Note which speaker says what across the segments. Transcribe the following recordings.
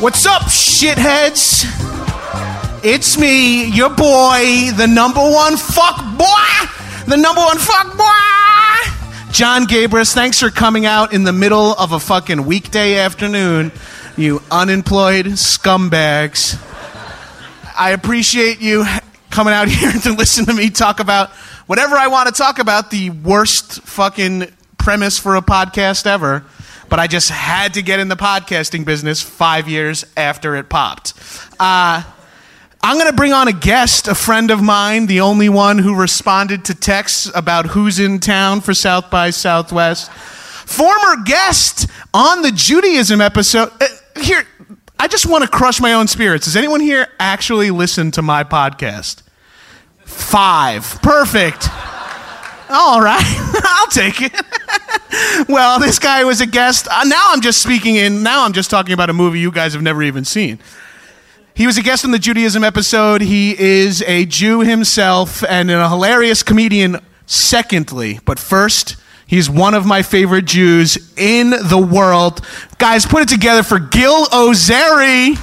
Speaker 1: What's up, shitheads? It's me, your boy, the number one fuck boy, the number one fuck boy, John Gabrus. Thanks for coming out in the middle of a fucking weekday afternoon, you unemployed scumbags. I appreciate you coming out here to listen to me talk about whatever I want to talk about, the worst fucking premise for a podcast ever. But I just had to get in the podcasting business five years after it popped. Uh, I'm going to bring on a guest, a friend of mine, the only one who responded to texts about who's in town for South by Southwest. Former guest on the Judaism episode. Uh, here, I just want to crush my own spirits. Does anyone here actually listen to my podcast? Five. Perfect. All right, I'll take it. well, this guy was a guest. Uh, now I'm just speaking in, now I'm just talking about a movie you guys have never even seen. He was a guest on the Judaism episode. He is a Jew himself and a hilarious comedian, secondly. But first, he's one of my favorite Jews in the world. Guys, put it together for Gil Ozeri.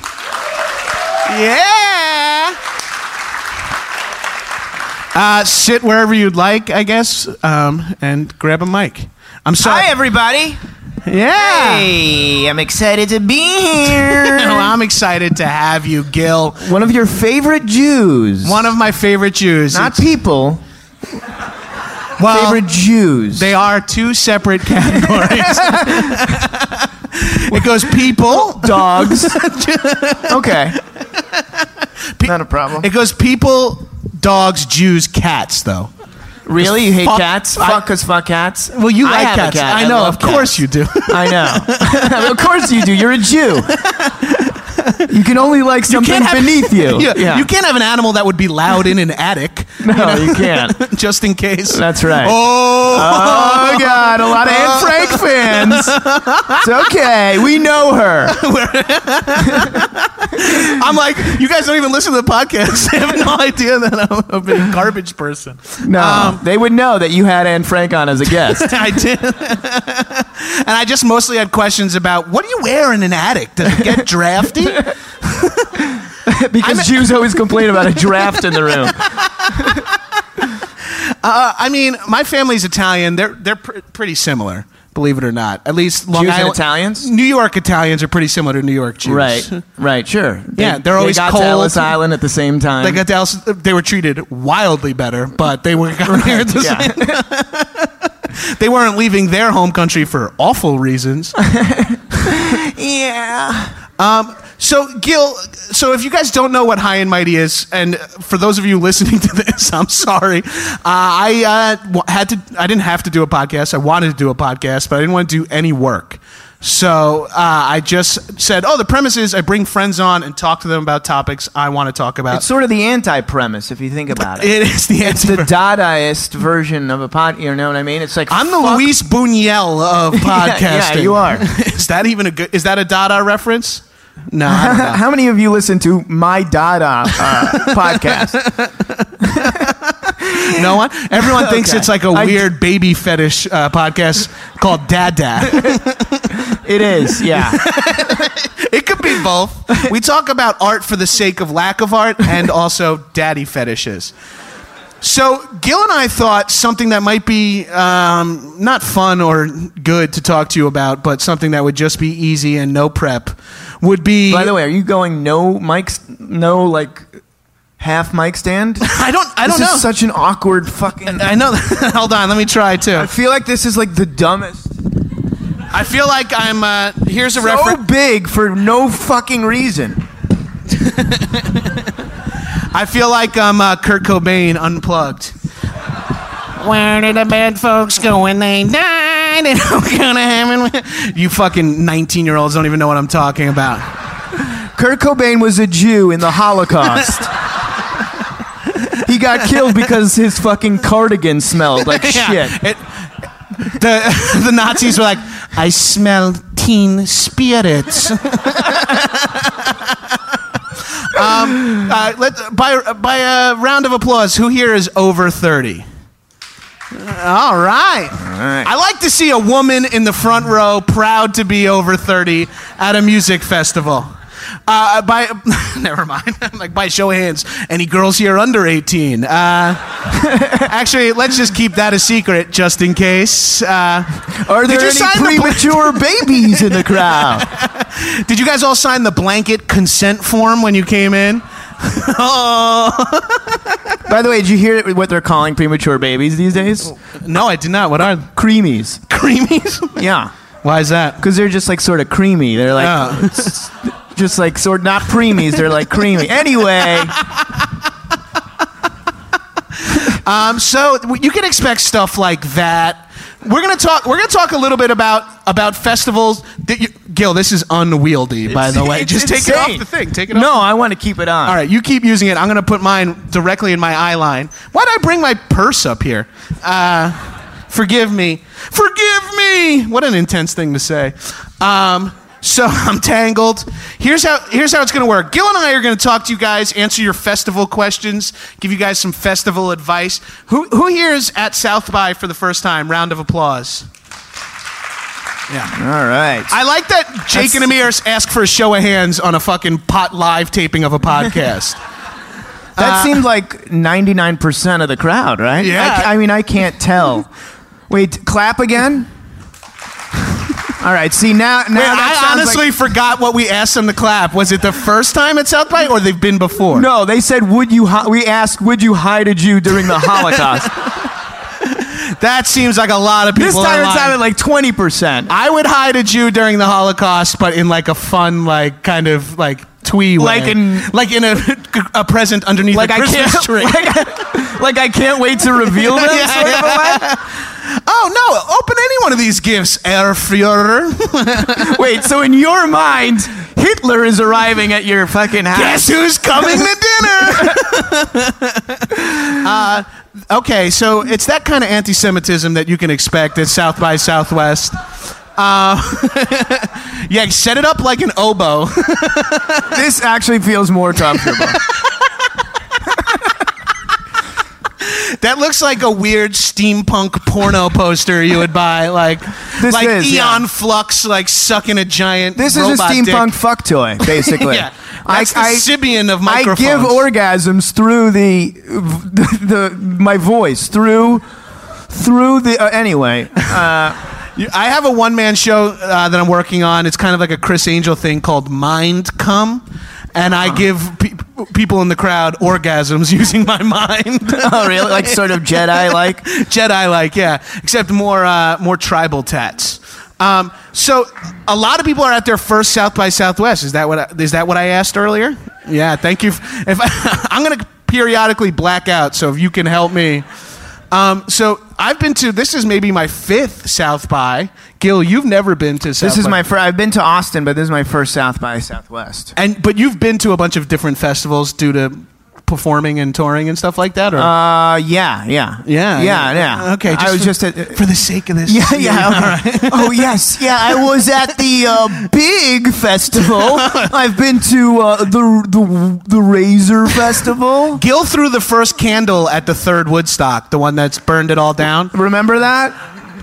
Speaker 1: Yeah. Uh, sit wherever you'd like, I guess, um, and grab a mic. I'm sorry.
Speaker 2: Hi, everybody.
Speaker 1: Yeah.
Speaker 2: Hey, I'm excited to be here.
Speaker 1: Well, I'm excited to have you, Gil.
Speaker 2: One of your favorite Jews.
Speaker 1: One of my favorite Jews.
Speaker 2: Not
Speaker 1: It's-
Speaker 2: people.
Speaker 1: well,
Speaker 2: favorite Jews.
Speaker 1: They are two separate categories. it goes people.
Speaker 2: dogs. okay. Not a problem.
Speaker 1: It goes people, dogs, Jews, cats, though.
Speaker 2: Really? You hate
Speaker 1: fuck-
Speaker 2: cats?
Speaker 1: I-
Speaker 2: Fuck, cause fuck cats?
Speaker 1: Well, you
Speaker 2: I
Speaker 1: like
Speaker 2: have a
Speaker 1: cats.
Speaker 2: cat.
Speaker 1: I know.
Speaker 2: love
Speaker 1: Of course
Speaker 2: cats.
Speaker 1: you do.
Speaker 2: I know. of course you do. You're a Jew. You can only like something beneath you.
Speaker 1: Yeah, You can't have an animal that would be loud in an attic.
Speaker 2: No, you can't.
Speaker 1: Just in case.
Speaker 2: That's right.
Speaker 1: Oh,
Speaker 2: Oh my God! A lot of Anne Frank fans. It's okay. We know her.
Speaker 1: I'm like, you guys don't even listen to the podcast. They have no idea that I'm a big garbage person.
Speaker 2: No,
Speaker 1: Um,
Speaker 2: they would know that you had Anne Frank on as a guest.
Speaker 1: I did. and I just mostly had questions about what do you wear in an attic? Does it get drafty?
Speaker 2: because Jews always complain about a draft in the room.
Speaker 1: Uh, I mean, my family's Italian. They're they're pr- pretty similar, believe it or not. At least Long
Speaker 2: Jews and
Speaker 1: Island
Speaker 2: Italians?
Speaker 1: New York Italians are pretty similar to New York Jews.
Speaker 2: Right, right, sure.
Speaker 1: Yeah, they're always
Speaker 2: they got
Speaker 1: cold.
Speaker 2: to Ellis Island at the same time.
Speaker 1: They got to Ellis, they were treated wildly better, but they were got here at the
Speaker 2: yeah.
Speaker 1: same- they weren't leaving their home country for awful reasons.
Speaker 2: yeah.
Speaker 1: Um, so, Gil, so if you guys don't know what High and Mighty is, and for those of you listening to this, I'm sorry. Uh, I uh, had to. I didn't have to do a podcast. I wanted to do a podcast, but I didn't want to do any work. So uh, I just said, oh, the premise is I bring friends on and talk to them about topics I want to talk about.
Speaker 2: It's sort of the anti-premise if you think about it.
Speaker 1: it is the
Speaker 2: It's the Dadaist version of a pod. You know what I mean? It's like
Speaker 1: I'm the
Speaker 2: fuck-
Speaker 1: Luis Buñuel of podcasting.
Speaker 2: Yeah, yeah, you are.
Speaker 1: is that even a good? Is that a Dada reference? No, I.
Speaker 2: How many of you listen to my Dada uh, podcast?
Speaker 1: no one. Everyone thinks
Speaker 2: Okay.
Speaker 1: it's like a
Speaker 2: I-
Speaker 1: weird baby fetish uh, podcast called Dada.
Speaker 2: It is, yeah.
Speaker 1: it could be both. We talk about art for the sake of lack of art, and also daddy fetishes. So Gil and I thought something that might be um, not fun or good to talk to you about, but something that would just be easy and no prep would be.
Speaker 2: By the way, are you going no mics, no like half mic stand?
Speaker 1: I don't. I don't
Speaker 2: this
Speaker 1: know.
Speaker 2: is such an awkward fucking.
Speaker 1: I know. Hold on. Let me try too.
Speaker 2: I feel like this is like the dumbest.
Speaker 1: I feel like I'm. Uh, here's a
Speaker 2: So
Speaker 1: reference.
Speaker 2: big for no fucking reason.
Speaker 1: I feel like I'm uh, Kurt Cobain unplugged. Where did the bad folks go when they died? And I'm gonna have You fucking 19 year olds don't even know what I'm talking about.
Speaker 2: Kurt Cobain was a Jew in the Holocaust. he got killed because his fucking cardigan smelled like shit.
Speaker 1: It, the the Nazis were like, I smell teen spirits. Um, uh, let, by, by a round of applause, who here is over 30? All right.
Speaker 2: right.
Speaker 1: I like to see a woman in the front row proud to be over 30 at a music festival. Uh, by never mind. like by show of hands, any girls here under 18? Uh, actually, let's just keep that a secret just in case. Uh,
Speaker 2: Are there any
Speaker 1: sign the bl-
Speaker 2: premature babies in the crowd?
Speaker 1: did you guys all sign the blanket consent form when you came in? oh
Speaker 2: By the way, did you hear what they're calling premature babies these days?
Speaker 1: no, I did not. What are
Speaker 2: Creamies.
Speaker 1: creamies?
Speaker 2: Yeah.
Speaker 1: Why is that?
Speaker 2: Because they're just like sort of creamy. They're like
Speaker 1: Oh.
Speaker 2: Just like sort not preemies. They're like creamy. Anyway,
Speaker 1: Um, so you can expect stuff like that. We're gonna talk. We're gonna talk a little bit about about festivals. You, Gil, this is unwieldy, by the way. Just take it off the thing. Take it off.
Speaker 2: no, I want to keep it on.
Speaker 1: All right, you keep using it. I'm gonna put mine directly in my eye line. Why'd I bring my purse up here? Uh, forgive me. Forgive me. What an intense thing to say. Um, so I'm tangled. Here's how here's how it's gonna work. Gil and I are gonna talk to you guys, answer your festival questions, give you guys some festival advice. Who who here is at South by for the first time? Round of applause. Yeah.
Speaker 2: All right.
Speaker 1: I like that Jake
Speaker 2: That's-
Speaker 1: and Amir ask for a show of hands on a fucking pot live taping of a podcast.
Speaker 2: that uh, seemed like 99% of the crowd, right?
Speaker 1: Yeah.
Speaker 2: I, I mean, I can't tell. Wait, clap again? All right, see, now, now
Speaker 1: Wait, I honestly forgot what we asked them to clap. Was it the first time at South by, or they've been before?
Speaker 2: No, they said, would you, hi- we asked, would you hide a Jew during the Holocaust?
Speaker 1: that seems like a lot of people.
Speaker 2: this time it sounded like 20%.
Speaker 1: I would hide a Jew during the Holocaust, but in like a fun, like kind of like twee way,
Speaker 2: Like in-
Speaker 1: like in a, a present underneath
Speaker 2: Like
Speaker 1: a
Speaker 2: I,
Speaker 1: Christmas
Speaker 2: can't,
Speaker 1: tree.
Speaker 2: like, like I can't wait to reveal them,
Speaker 1: Yeah,
Speaker 2: sort of a way?
Speaker 1: Oh no! Open any one of these gifts, Herr Führer.
Speaker 2: Wait, so in your mind, Hitler is arriving at your fucking house?
Speaker 1: Guess who's coming to dinner? uh, okay, so it's that kind of anti-Semitism that you can expect at South by Southwest. Uh, yeah, set it up like an oboe.
Speaker 2: This actually feels more comfortable.
Speaker 1: That looks like a weird steampunk porno poster you would buy, like
Speaker 2: This
Speaker 1: like
Speaker 2: is,
Speaker 1: Aeon
Speaker 2: yeah.
Speaker 1: Flux, like sucking a giant.
Speaker 2: This is a
Speaker 1: robot
Speaker 2: steampunk
Speaker 1: dick.
Speaker 2: fuck toy, basically.
Speaker 1: yeah, that's the Sybian of
Speaker 2: I
Speaker 1: microphones.
Speaker 2: give orgasms through the, the, the my voice through through the uh, anyway. Uh,
Speaker 1: You- I have a one man show uh, that I'm working on. It's kind of like a Criss Angel thing called Mind Come. And I give pe- people in the crowd orgasms using my mind.
Speaker 2: oh really? Like sort of Jedi like.
Speaker 1: Jedi like, yeah. Except more uh, more tribal tats. Um, so a lot of people are at their first South by Southwest. Is that what I, is that what I asked earlier? Yeah, thank you. If I, I'm going to periodically black out, so if you can help me. Um, so I've been to. This is maybe my fifth South by. Gil, you've never been to South.
Speaker 2: This is
Speaker 1: by.
Speaker 2: my first. I've been to Austin, but this is my first South by Southwest.
Speaker 1: And but you've been to a bunch of different festivals due to performing and touring and stuff like that, or
Speaker 2: Uh, yeah, yeah,
Speaker 1: yeah,
Speaker 2: yeah, yeah.
Speaker 1: Okay,
Speaker 2: I was
Speaker 1: for,
Speaker 2: just at.
Speaker 1: for the sake of this.
Speaker 2: yeah, yeah. okay. oh yes, yeah. I was at the uh, big festival. I've been to uh, the the the Razor Festival.
Speaker 1: Gil threw the first candle at the third Woodstock, the one that's burned it all down.
Speaker 2: Remember that?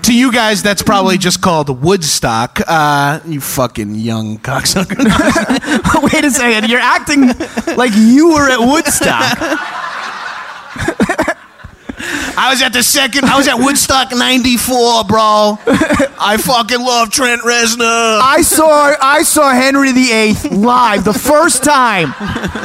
Speaker 1: To you guys, that's probably just called Woodstock. Uh, you fucking young cocksucker.
Speaker 2: Wait a second. You're acting like you were at Woodstock.
Speaker 1: I was at the second. I was at Woodstock '94, bro. I fucking love Trent Reznor.
Speaker 2: I saw I saw Henry VIII live the first time.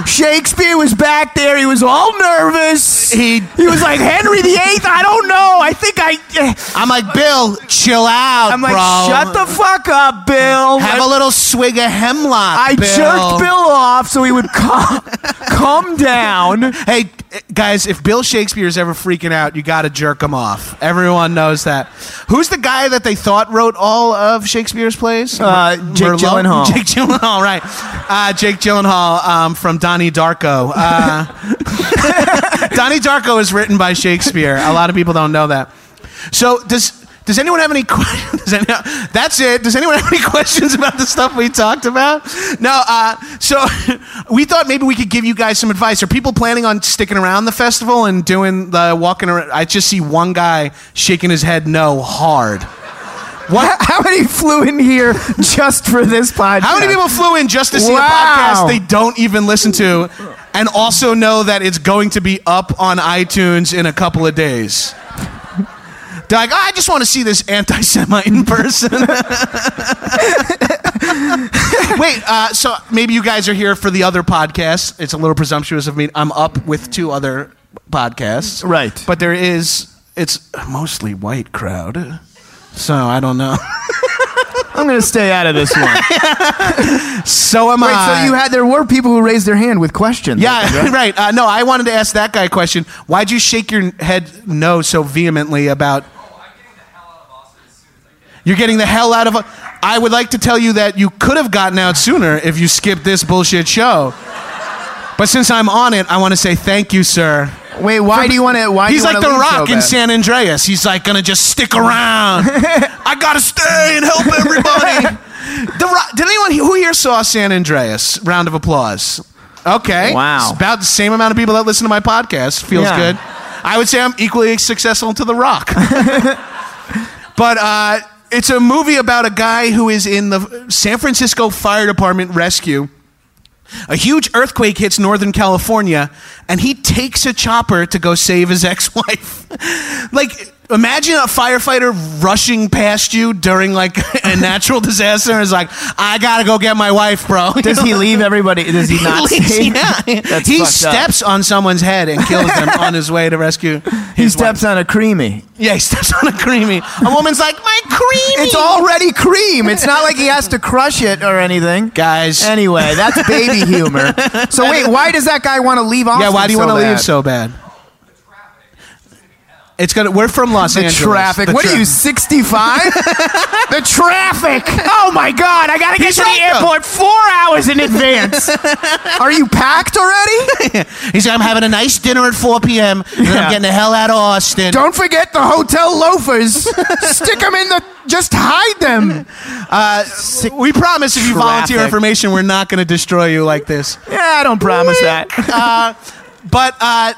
Speaker 2: Shakespeare was back there. He was all nervous.
Speaker 1: He-
Speaker 2: he was like Henry VIII. I don't know. I think I. eh."
Speaker 1: I'm like, Bill, chill out,
Speaker 2: I'm like,
Speaker 1: bro.
Speaker 2: shut the fuck up, Bill.
Speaker 1: Have a little swig of hemlock.
Speaker 2: I
Speaker 1: Bill.
Speaker 2: jerked Bill off so he would calm, calm down.
Speaker 1: Hey, guys, if Bill Shakespeare is ever freaking out, you got to jerk them off. Everyone knows that. Who's the guy that they thought wrote all of Shakespeare's plays?
Speaker 2: Uh, Jake
Speaker 1: Merlot?
Speaker 2: Gyllenhaal.
Speaker 1: Jake Gyllenhaal, right. Uh, Jake Gyllenhaal um, from Donnie Darko. Uh, Donnie Darko is written by Shakespeare. A lot of people don't know that. So, does. Does anyone have any questions? That's it. Does anyone have any questions about the stuff we talked about? No. Uh, so we thought maybe we could give you guys some advice. Are people planning on sticking around the festival and doing the walking around? I just see one guy shaking his head no hard. What?
Speaker 2: How many flew in here just for this podcast?
Speaker 1: How many people flew in just to see
Speaker 2: Wow.
Speaker 1: a podcast they don't even listen to, and also know that it's going to be up on iTunes in a couple of days? They're like, "Oh, I just want to see this anti-Semite in person. Wait, uh, so maybe you guys are here for the other podcasts. It's a little presumptuous of me. I'm up with two other podcasts,
Speaker 2: Right.
Speaker 1: But there is, it's mostly white crowd, so I don't know.
Speaker 2: I'm going to stay out of this one.
Speaker 1: So am
Speaker 2: Wait,
Speaker 1: I.
Speaker 2: so you had there were people who raised their hand with questions.
Speaker 1: Yeah, right. Uh, no, I wanted to ask that guy a question. Why'd you shake your head no so vehemently about? You're getting the hell out of. I would like to tell you that you could have gotten out sooner if you skipped this bullshit show. But since I'm on it, I want to say thank you, sir.
Speaker 2: Wait, why do you want to? Why do
Speaker 1: He's
Speaker 2: you
Speaker 1: like
Speaker 2: wanna
Speaker 1: the
Speaker 2: leave so
Speaker 1: Rock in? San Andreas. He's like gonna just stick around. I gotta stay and help everybody. the Rock, did anyone who here saw San Andreas? Round of applause. Okay.
Speaker 2: Wow.
Speaker 1: It's about the same amount of people that listen to my podcast. Feels
Speaker 2: Yeah.
Speaker 1: good. I would say I'm equally successful to The Rock. but uh, it's a movie about a guy who is in the San Francisco Fire Department rescue. A huge earthquake hits Northern California, and he takes a chopper to go save his ex wife. like, imagine a firefighter rushing past you during like a natural disaster and is like, I gotta go get my wife, bro.
Speaker 2: Does he leave everybody? Does he not?
Speaker 1: leaves-
Speaker 2: stay?
Speaker 1: yeah.
Speaker 2: That's
Speaker 1: he
Speaker 2: fucked
Speaker 1: steps on someone's head and kills them on his way to rescue.
Speaker 2: He steps
Speaker 1: wife.
Speaker 2: on a creamy.
Speaker 1: Yeah, he steps on a creamy. A woman's like, my creamy.
Speaker 2: It's already cream. It's not like he has to crush it or anything.
Speaker 1: guys.
Speaker 2: Anyway, that's baby humor. So wait, why does that guy want to leave Austin?
Speaker 1: yeah, why do you want to
Speaker 2: bad?
Speaker 1: leave so bad? It's gonna. We're from Los
Speaker 2: The
Speaker 1: Angeles.
Speaker 2: traffic.
Speaker 1: The
Speaker 2: what
Speaker 1: tra-
Speaker 2: are you, 65? the traffic. Oh my God, I gotta get
Speaker 1: He's
Speaker 2: to the airport four hours in advance. are you packed already?
Speaker 1: He's like, I'm having a nice dinner at 4 p.m. and
Speaker 2: Yeah.
Speaker 1: I'm getting the hell out of Austin.
Speaker 2: Don't forget the hotel loafers. Stick them in the. Just hide them.
Speaker 1: we promise if you volunteer information, we're not going to destroy you like this.
Speaker 2: Yeah, I don't promise that.
Speaker 1: But uh,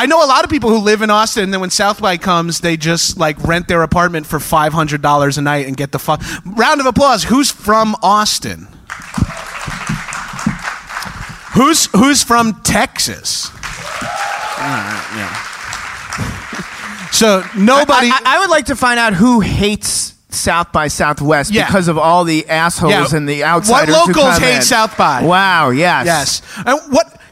Speaker 1: I know a lot of people who live in Austin, and then when South by comes, they just like rent their apartment for five hundred dollars a night and get the fuck. Round of applause. Who's from Austin? Who's who's from Texas? Right, yeah. So nobody.
Speaker 2: I, I- I would like to find out who hates South by Southwest
Speaker 1: Yeah.
Speaker 2: because of all the assholes
Speaker 1: Yeah.
Speaker 2: and the
Speaker 1: What
Speaker 2: outsiders. who
Speaker 1: locals hate. South by?
Speaker 2: Wow. Yes.
Speaker 1: Yes. And what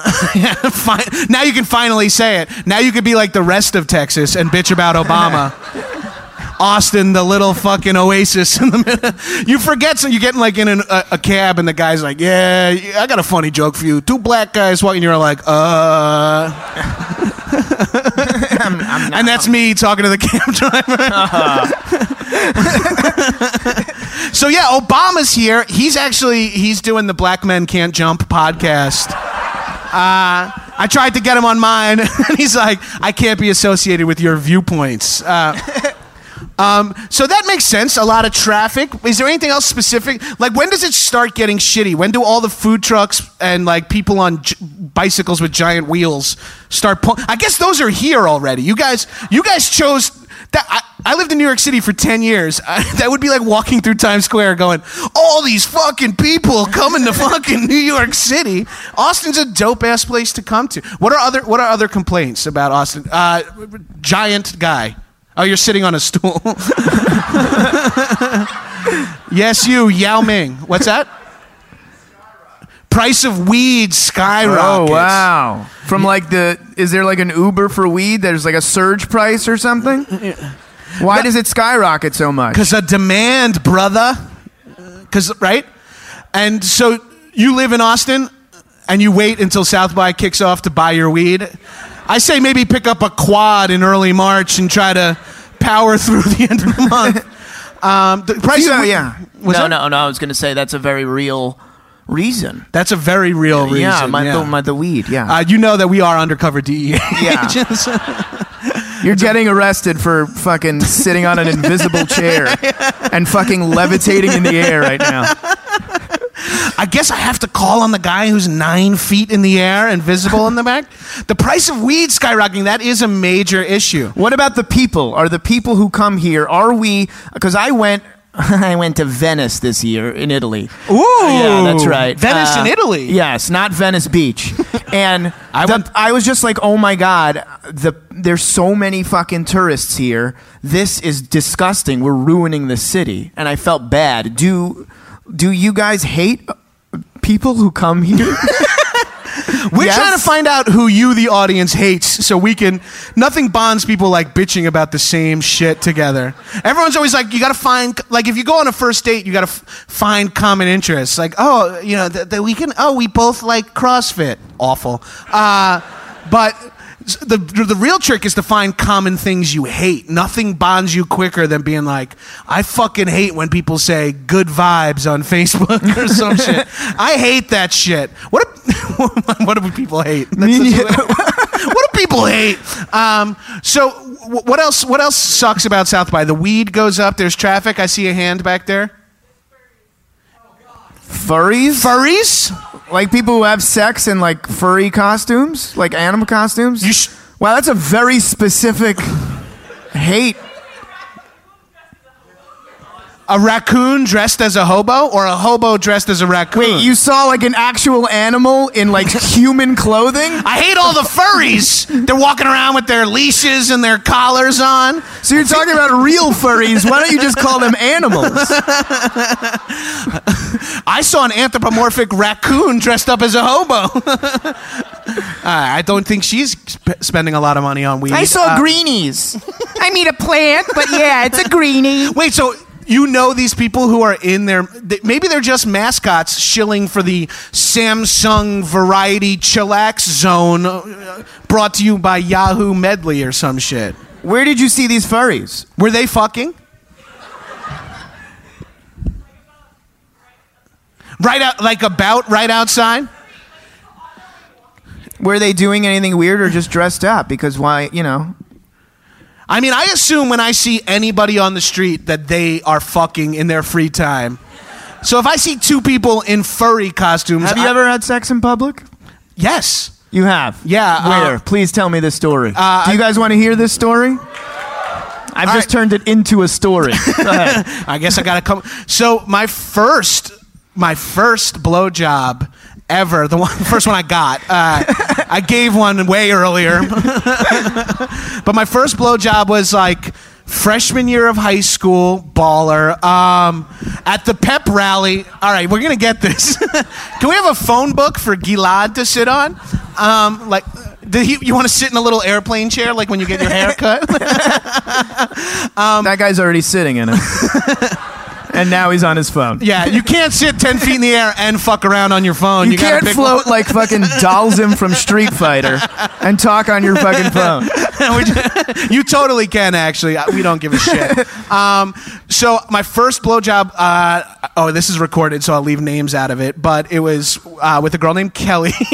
Speaker 1: Fi- now you can finally say it. Now you could be like the rest of Texas and bitch about Obama. Austin, the little fucking oasis in the middle. You forget, so you're getting like in an, a, a cab, and the guy's like, "Yeah, I got a funny joke for you." Two black guys walking, you're like, "Uh," and that's me talking to the cab driver. so yeah, Obama's here. He's actually he's doing the Black Men Can't Jump podcast. Uh, I tried to get him on mine, and he's like, I can't be associated with your viewpoints. Uh, um, so that makes sense. A lot of traffic. Is there anything else specific? Like, when does it start getting shitty? When do all the food trucks and like people on j- bicycles with giant wheels start? I guess those are here already. You guys, you guys chose. That, I, I lived in New York City for 10 years. I, that would be like walking through Times Square going, all these fucking people coming to fucking New York City. Austin's a dope ass place to come to. What are other, what are other complaints about Austin? Uh, giant guy. Oh, you're sitting on a stool. yes, you, Yao Ming. What's that? Price of weed skyrockets.
Speaker 2: Oh wow! From like the is there like an Uber for weed? There's like a surge price or something. Why does it skyrocket so much?
Speaker 1: Because of demand, brother. Because, right? And so you live in Austin and you wait until South by kicks off to buy your weed. I say maybe pick up a quad in early March and try to power through the end of the month. Um, the price
Speaker 2: Yeah,
Speaker 1: weed-
Speaker 2: yeah.
Speaker 1: Was
Speaker 3: no,
Speaker 1: that-
Speaker 3: no, no. I was going to say that's a very real reason.
Speaker 1: That's a very real reason.
Speaker 3: yeah, my,
Speaker 1: yeah.
Speaker 3: The, my, the weed. Yeah.
Speaker 1: Uh, you know that we are undercover DEA
Speaker 3: Yeah.
Speaker 1: agents.
Speaker 2: You're getting arrested for fucking sitting on an invisible chair and fucking levitating in the air right now.
Speaker 1: I guess I have to call on the guy who's nine feet in the air and visible in the back. The price of weed skyrocketing, that is a major issue.
Speaker 2: What about the people? Are the people who come here? Are we? Because I went. I went to Venice this year in Italy.
Speaker 1: Ooh.
Speaker 2: Yeah, that's right.
Speaker 1: Venice in
Speaker 2: Uh,
Speaker 1: Italy.
Speaker 2: Yes, not Venice Beach. And
Speaker 1: I
Speaker 2: I,
Speaker 1: went-
Speaker 2: I was just like, oh my god, the there's so many fucking tourists here. This is disgusting. We're ruining the city, and I felt bad. Do do you guys hate people who come here?
Speaker 1: We're
Speaker 2: Yes?
Speaker 1: trying to find out who you, the audience, hates so we can. Nothing bonds people like bitching about the same shit together. Everyone's always like, you gotta find, like, if you go on a first date, you gotta f- find common interests. Like, oh, you know, that the, we can, oh, we both like CrossFit. Awful. Uh, but. The, the real trick is to find common things you hate. Nothing bonds you quicker than being like, I fucking hate when people say good vibes on Facebook or some shit. I hate that shit. What do, what do people hate? That's such what do people hate? Um, so wh- what else? What else sucks about South by? The weed goes up. There's traffic. I see a hand back there.
Speaker 2: Furries?
Speaker 1: Furries?
Speaker 2: Like people who have sex in like furry costumes, like animal costumes.
Speaker 1: Sh-
Speaker 2: wow, that's a very specific hate.
Speaker 1: A raccoon dressed as a hobo, or a hobo dressed as a raccoon?
Speaker 2: Wait, you saw like an actual animal in like human clothing?
Speaker 1: I hate all the furries. They're walking around with their leashes and their collars on.
Speaker 2: So you're talking about real furries. Why don't you just call them animals?
Speaker 1: I saw an anthropomorphic raccoon dressed up as a hobo. Uh, I don't think she's sp- spending a lot of money on weed.
Speaker 2: I saw
Speaker 1: Uh,
Speaker 2: greenies. I mean a plant, but yeah, it's a greenie.
Speaker 1: Wait, so you know these people who are in there? th- Maybe they're just mascots shilling for the Samsung Variety Chillax Zone, uh, brought to you by Yahoo Medley or some shit.
Speaker 2: Where did you see these furries?
Speaker 1: Were they fucking? Right out, like about right outside.
Speaker 2: Were they doing anything weird or just dressed up? Because why, you know?
Speaker 1: I mean, I assume when I see anybody on the street that they are fucking in their free time. So if I see two people in furry costumes,
Speaker 2: Have you
Speaker 1: I-
Speaker 2: ever had sex in public?
Speaker 1: Yes.
Speaker 2: You have.
Speaker 1: Yeah,
Speaker 2: Where?
Speaker 1: uh,
Speaker 2: Please tell me this story.
Speaker 1: Uh,
Speaker 2: Do you guys want to hear this story? I've just
Speaker 1: right.
Speaker 2: turned it into a story.
Speaker 1: I guess I gotta come. So my first, my first blowjob ever. The one, first one I got. Uh, I gave one way earlier. but my first blowjob was like freshman year of high school, baller. Um, at the pep rally. All right, we're gonna get this. Can we have a phone book for Gilad to sit on? Um, like. Did he, you want to sit in a little airplane chair like when you get your hair cut?
Speaker 2: that guy's already sitting in it. And now he's on his phone.
Speaker 1: yeah, you can't sit 10 feet in the air and fuck around on your phone.
Speaker 2: You,
Speaker 1: gotta
Speaker 2: can't float like fucking Dhalsim from Street Fighter and talk on your fucking phone.
Speaker 1: You totally can actually. Uh, We don't give a shit. Um, so my first blowjob. Uh, oh, this is recorded, so I'll leave names out of it. But it was uh, with a girl named Kelly.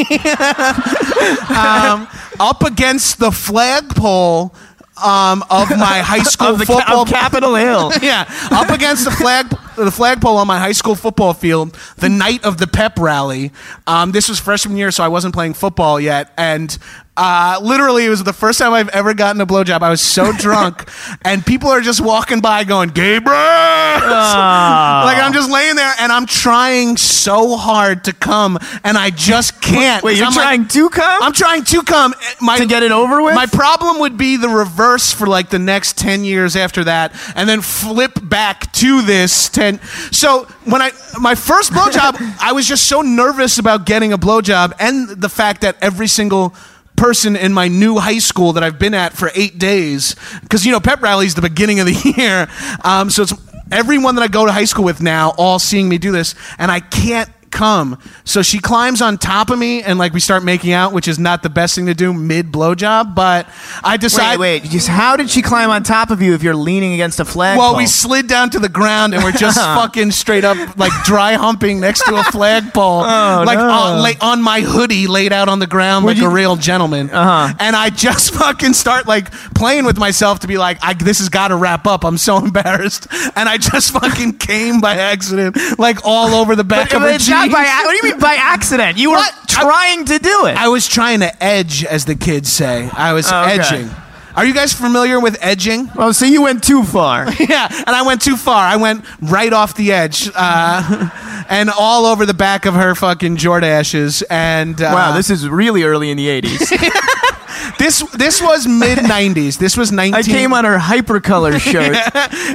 Speaker 1: um, up against the flagpole. Um, of my high school
Speaker 2: Of
Speaker 1: football
Speaker 2: of Capitol Hill.
Speaker 1: yeah, up against the flag the flagpole on my high school football field the night of the pep rally. Um, this was freshman year, so I wasn't playing football yet, and uh, literally it was the first time I've ever gotten a blowjob. I was so drunk, and people are just walking by going, "Gabriel!" like I'm just laying there, and I'm trying so hard to come, and I just can't.
Speaker 2: Wait, you're
Speaker 1: I'm like-
Speaker 2: trying to come?
Speaker 1: I'm trying to come. My,
Speaker 2: To get it over with?
Speaker 1: My problem would be the reverse for like the next 10 years after that, and then flip back to this 10. So when I, my first blowjob, I was just so nervous about getting a blowjob and the fact that every single person in my new high school that I've been at for eight days, because you know, pep rally is the beginning of the year. Um, so it's everyone that I go to high school with now all seeing me do this, and I can't come. So she climbs on top of me and like we start making out, which is not the best thing to do mid blowjob. But I decide.
Speaker 2: Wait, wait. Just how did she climb on top of you if you're leaning against a flag?
Speaker 1: Well, we slid down to the ground and we're just fucking straight up like dry humping next to a flagpole, like on, like on my hoodie laid out on the ground like a real gentleman. Uh-huh. And I just fucking start like playing with myself to be like, I, this has got to wrap up. I'm so embarrassed, and I just fucking came by accident, like all over the back
Speaker 2: But
Speaker 1: of her
Speaker 2: not by, what do you mean by accident? You were
Speaker 1: What?
Speaker 2: trying to do it.
Speaker 1: I was trying to edge, as the kids say. I was
Speaker 2: Oh, okay.
Speaker 1: edging. Are you guys familiar with edging?
Speaker 2: oh, so you went too far.
Speaker 1: yeah, and I went too far. I went right off the edge, uh, and all over the back of her fucking Jordaches. And uh,
Speaker 2: wow, this is really early in the 80s.
Speaker 1: this this was mid '90s. This was 19.
Speaker 2: I came on her hypercolor shirt,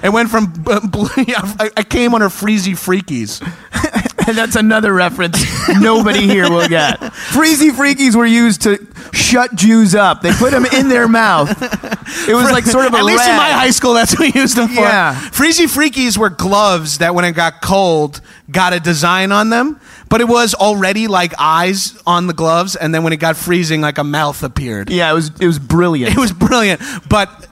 Speaker 1: It went from blue, I I came on her freezy freakies.
Speaker 2: And that's another reference nobody here will get. Freezy freakies were used to shut Jews up. They put them in their mouth. It was like sort of a
Speaker 1: At least in my high school, that's what we used them for.
Speaker 2: Yeah.
Speaker 1: Freezy Freakies were gloves that, when it got cold, got a design on them, but it was already like eyes on the gloves, and then when it got freezing, like a mouth appeared.
Speaker 2: Yeah, it was it was brilliant.
Speaker 1: It was brilliant, but.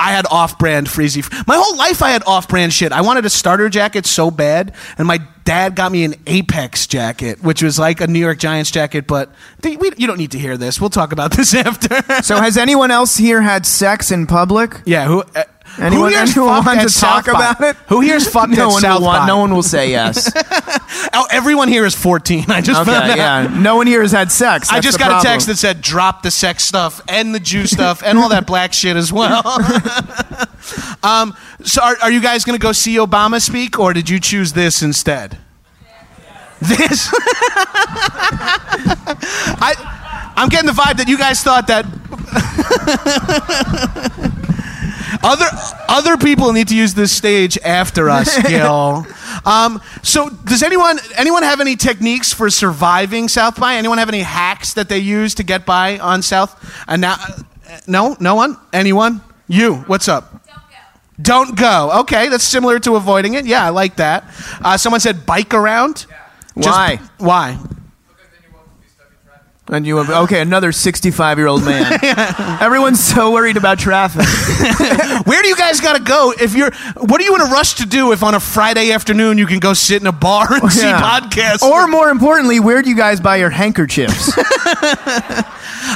Speaker 1: I had off-brand freezy. My whole life, I had off-brand shit. I wanted a starter jacket so bad, and my dad got me an Apex jacket, which was like a New York Giants jacket. But th- we, you don't need to hear this. We'll talk about this after.
Speaker 2: so has anyone else here had sex in public?
Speaker 1: Yeah, who? Uh,
Speaker 2: Anyone,
Speaker 1: who
Speaker 2: anyone want to talk about it?
Speaker 1: Who here's fucked
Speaker 2: no
Speaker 1: at
Speaker 2: one
Speaker 1: South by?
Speaker 2: No one will say yes.
Speaker 1: Oh, everyone here is 14. I just
Speaker 2: Okay,
Speaker 1: found out.
Speaker 2: yeah. No one here has had sex.
Speaker 1: I just got
Speaker 2: problem.
Speaker 1: a text that said drop the sex stuff and the Jew stuff and all that black shit as well. um, so are, are you guys going to go see Obama speak or did you choose this instead? This? I, I'm getting the vibe that you guys thought that other other people need to use this stage after us, Gil. um, so, does anyone anyone have any techniques for surviving South by? Anyone have any hacks that they use to get by on South? And now, uh, no, no one, anyone. You, what's up? Don't go. Don't go. Okay, that's similar to avoiding it. Yeah, I like that. Uh, someone said bike around. Just-
Speaker 2: Why?
Speaker 1: why?
Speaker 2: And you okay? Another sixty-five-year-old man. Everyone's so worried about traffic.
Speaker 1: Where do you guys got to go if you're? What are you in a rush to do if on a Friday afternoon you can go sit in a bar and see podcasts?
Speaker 2: Or more importantly, where do you guys buy your handkerchiefs?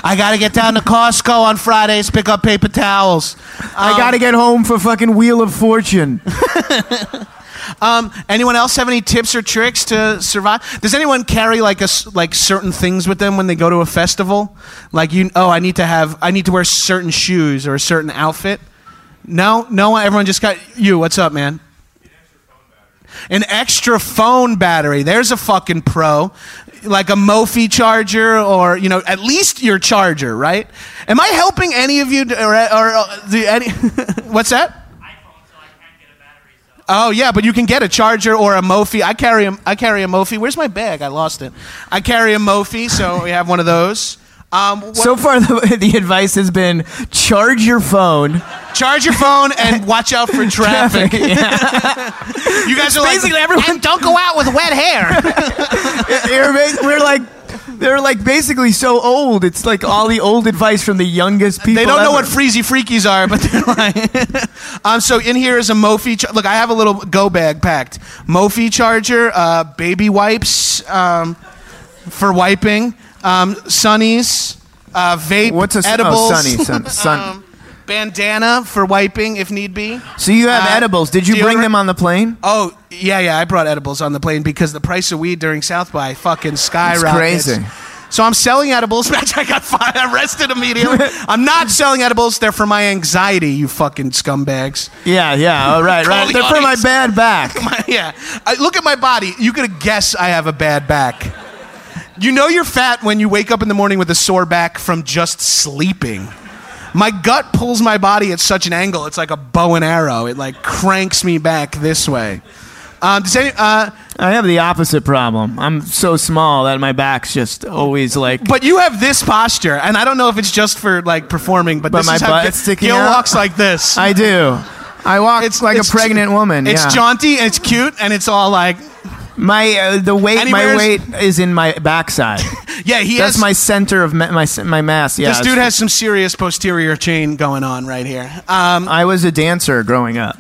Speaker 1: I got to get down to Costco on Fridays, pick up paper towels.
Speaker 2: I gotta um, get home for fucking Wheel of Fortune.
Speaker 1: Um, anyone else have any tips or tricks to survive? Does anyone carry like a, like certain things with them when they go to a festival? Like you, oh, I need to have, I need to wear certain shoes or a certain outfit. No, no one. Everyone just got you. What's up, man? An extra phone battery. There's a fucking pro. like a Mophie charger, or you know, at least your charger, right? Am I helping any of you, to- or, or uh, the any? what's that?
Speaker 4: iPhone, so I can't get a battery. So
Speaker 1: Oh yeah, but you can get a charger or a Mophie. I carry a I carry a Mophie. Where's my bag? I lost it. I carry a Mophie, so we have one of those. Um, what-
Speaker 2: So far, the, the advice has been charge your phone.
Speaker 1: charge your phone and watch out for traffic. you guys are
Speaker 2: basically
Speaker 1: like,
Speaker 2: everyone-
Speaker 1: and don't go out with wet hair.
Speaker 2: We're like, they're like basically so old. It's like all the old advice from the youngest people.
Speaker 1: they don't know what freezy freakies are, but they're like. um, so in here is a Mophie. Char- Look, I have a little go bag packed. Mophie charger, uh, baby wipes um, for wiping, um, sunnies, uh, vape,
Speaker 2: What's a oh,
Speaker 1: edibles,
Speaker 2: Sunny, sun- sun-
Speaker 1: um, bandana for wiping if need be.
Speaker 2: So you have
Speaker 1: uh,
Speaker 2: edibles. Did you bring them on the plane?
Speaker 1: Oh yeah, yeah. I brought edibles on the plane because the price of weed during South by fucking skyrockets.
Speaker 2: crazy.
Speaker 1: So I'm selling edibles. I got fi- arrested immediately. I'm not selling edibles. They're for my anxiety. You fucking scumbags.
Speaker 2: Yeah, yeah. All right, right.
Speaker 1: the
Speaker 2: They're for my bad back.
Speaker 1: My- yeah. I, look at my body. You could guess I have a bad back. You know you're fat when you wake up in the morning with a sore back from just sleeping. My gut pulls my body at such an angle. It's like a bow and arrow. It like cranks me back this way. Um, does any, uh,
Speaker 2: I have the opposite problem. I'm so small that my back's just always like.
Speaker 1: but you have this posture, and I don't know if it's just for like performing, but,
Speaker 2: But
Speaker 1: this
Speaker 2: my butt's
Speaker 1: Gil-
Speaker 2: sticking
Speaker 1: Gil
Speaker 2: out?
Speaker 1: walks like this.
Speaker 2: I do. I walk it's, like a pregnant woman.
Speaker 1: It's
Speaker 2: yeah.
Speaker 1: jaunty and it's cute, and it's all like,
Speaker 2: My uh, the weight.
Speaker 1: And he
Speaker 2: My
Speaker 1: wears-
Speaker 2: weight is in my backside.
Speaker 1: yeah, he
Speaker 2: That's
Speaker 1: has.
Speaker 2: my center of ma- my my mass. Yeah.
Speaker 1: this dude has some serious posterior chain going on right here. Um,
Speaker 2: I was a dancer growing up.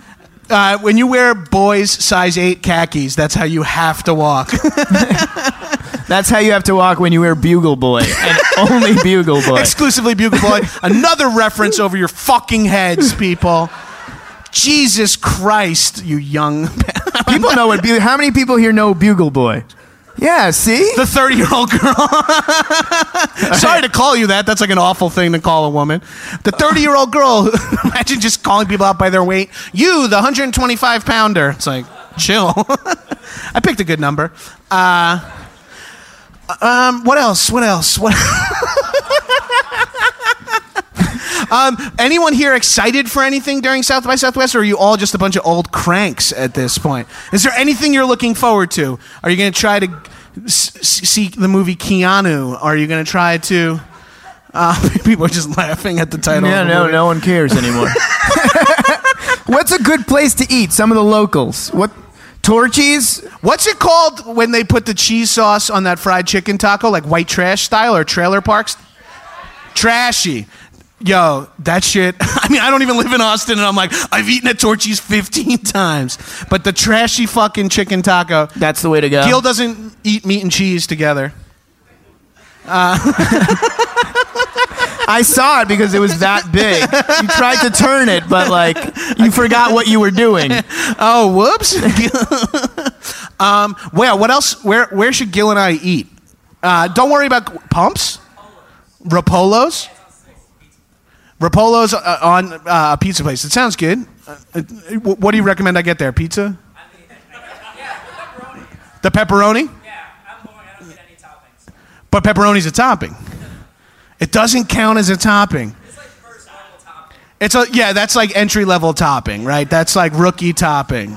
Speaker 1: uh, when you wear boys size eight khakis, that's how you have to walk.
Speaker 2: That's how you have to walk when you wear Bugle Boy and only Bugle Boy.
Speaker 1: Exclusively Bugle Boy. Another reference over your fucking heads, people. Jesus Christ, you young.
Speaker 2: People know what. Bu- how many people here know Bugle Boy? Yeah. See.
Speaker 1: the 30 year old girl. Sorry to call you that. That's like an awful thing to call a woman. The 30 year old girl. Imagine just calling people out by their weight. You, the 125 pounder. It's like, chill. I picked a good number. Uh, um, what else? What else? What? Um, anyone here excited for anything during South by Southwest, or are you all just a bunch of old cranks at this point? Is there anything you're looking forward to? Are you going to try to s- s- see the movie Keanu? Are you going to try to? Uh, people are just laughing at the title.
Speaker 2: Yeah,
Speaker 1: of the
Speaker 2: no,
Speaker 1: movie.
Speaker 2: no one cares anymore. What's a good place to eat? Some of the locals. What? Torchy's?
Speaker 1: What's it called when they put the cheese sauce on that fried chicken taco, like white trash style or trailer parks? Trashy. Yo, that shit. I mean, I don't even live in Austin, and I'm like, I've eaten at Torchy's 15 times. But the trashy fucking chicken taco.
Speaker 2: That's the way to go.
Speaker 1: Gil doesn't eat meat and cheese together.
Speaker 2: I saw it because it was that big. You tried to turn it, but like you forgot what you were doing.
Speaker 1: Oh, whoops. um, well, what else? Where where should Gil and I eat? Uh, don't worry about pumps. Rapolos. Rapolos uh, on uh, a pizza place. It sounds good. Uh, what do you recommend I get there? Pizza. The pepperoni.
Speaker 4: Yeah, I'm going. I don't get any toppings.
Speaker 1: But pepperoni's a topping. It doesn't count as a topping.
Speaker 4: It's like first level topping.
Speaker 1: It's a yeah, that's like entry level topping, right? That's like rookie topping.